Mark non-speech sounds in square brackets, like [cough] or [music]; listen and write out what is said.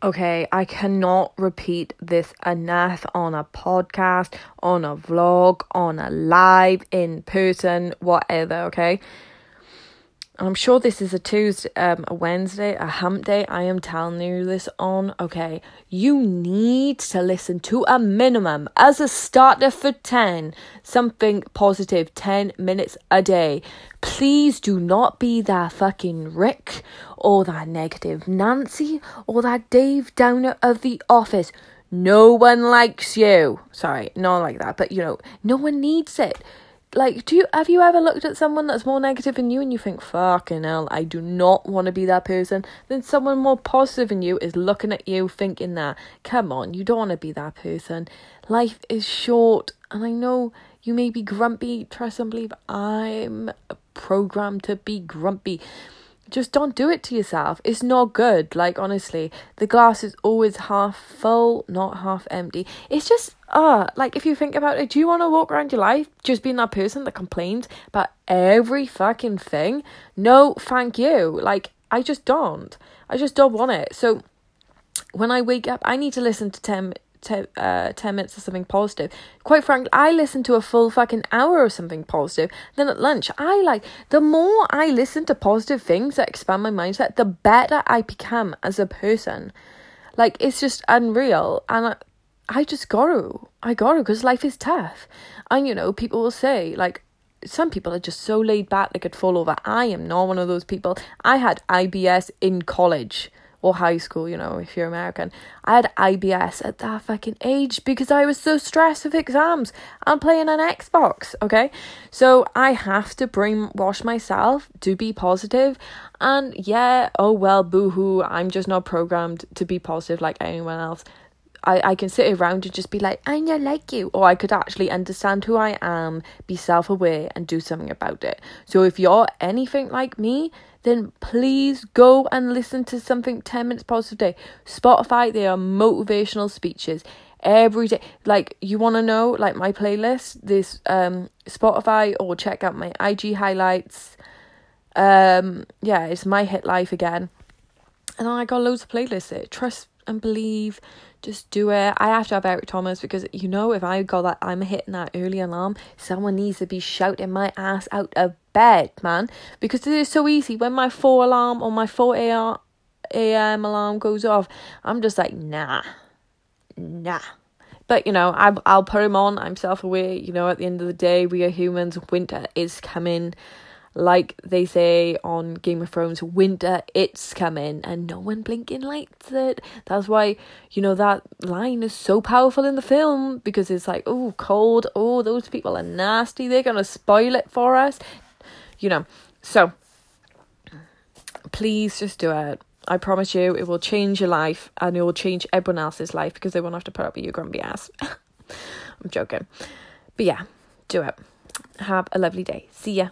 Okay, I cannot repeat this enough on a podcast, on a vlog, on a live, in person, whatever, okay? I'm sure this is a Tuesday, um, a Wednesday, a hump day. I am telling you this on. Okay, you need to listen to a minimum as a starter for 10, something positive, 10 minutes a day. Please do not be that fucking Rick or that negative Nancy or that Dave Downer of the office. No one likes you. Sorry, not like that, but you know, no one needs it like do you have you ever looked at someone that's more negative than you and you think fucking hell i do not want to be that person then someone more positive than you is looking at you thinking that come on you don't want to be that person. Life is short and i know you may be grumpy. Trust and believe i'm programmed to be grumpy just don't do it to yourself. It's not good. Like honestly, the glass is always half full, not half empty. It's just uh like if you think about it, do you want to walk around your life just being that person that complains about every fucking thing? No, thank you. Like I just don't. I just don't want it. So when I wake up, I need to listen to 10 ten, uh, 10 minutes of something positive. Quite frankly, I listen to a full fucking hour of something positive. Then at lunch, I like, the more I listen to positive things that expand my mindset, the better I become as a person. Like, it's just unreal. And I, I just gotta. I gotta, because life is tough. And, you know, people will say, like, some people are just so laid back they could fall over. I am not one of those people. I had IBS in college or high school, you know, if you're American. I had IBS at that fucking age because I was so stressed with exams and playing an Xbox, okay? So I have to brainwash myself to be positive. And yeah, oh well, boohoo, I'm just not programmed to be positive like anyone else. I, I can sit around and just be like, I not like you. Or I could actually understand who I am, be self aware, and do something about it. So if you're anything like me, then please go and listen to something 10 minutes positive day. Spotify, they are motivational speeches every day. Like you want to know like my playlist, this um Spotify or check out my IG highlights. Um yeah, it's my hit life again. And I got loads of playlists there. Trust and believe. Just do it. I have to have Eric Thomas because you know if I got that I'm hitting that early alarm, someone needs to be shouting my ass out of bed, man. Because it is so easy when my four alarm or my four a.m. Alarm goes off, I'm just like nah, nah. But you know, I I'll put him on. I'm self aware. You know, at the end of the day, we are humans. Winter is coming like they say on Game of Thrones, winter, it's coming, and no one blinking lights it. That's why, you know, that line is so powerful in the film because it's like, oh, cold, oh, those people are nasty, they're gonna spoil it for us, you know. So, please just do it. I promise you, it will change your life and it will change everyone else's life because they won't have to put up with your grumpy ass. [laughs] I'm joking. But yeah, do it. Have a lovely day. See ya.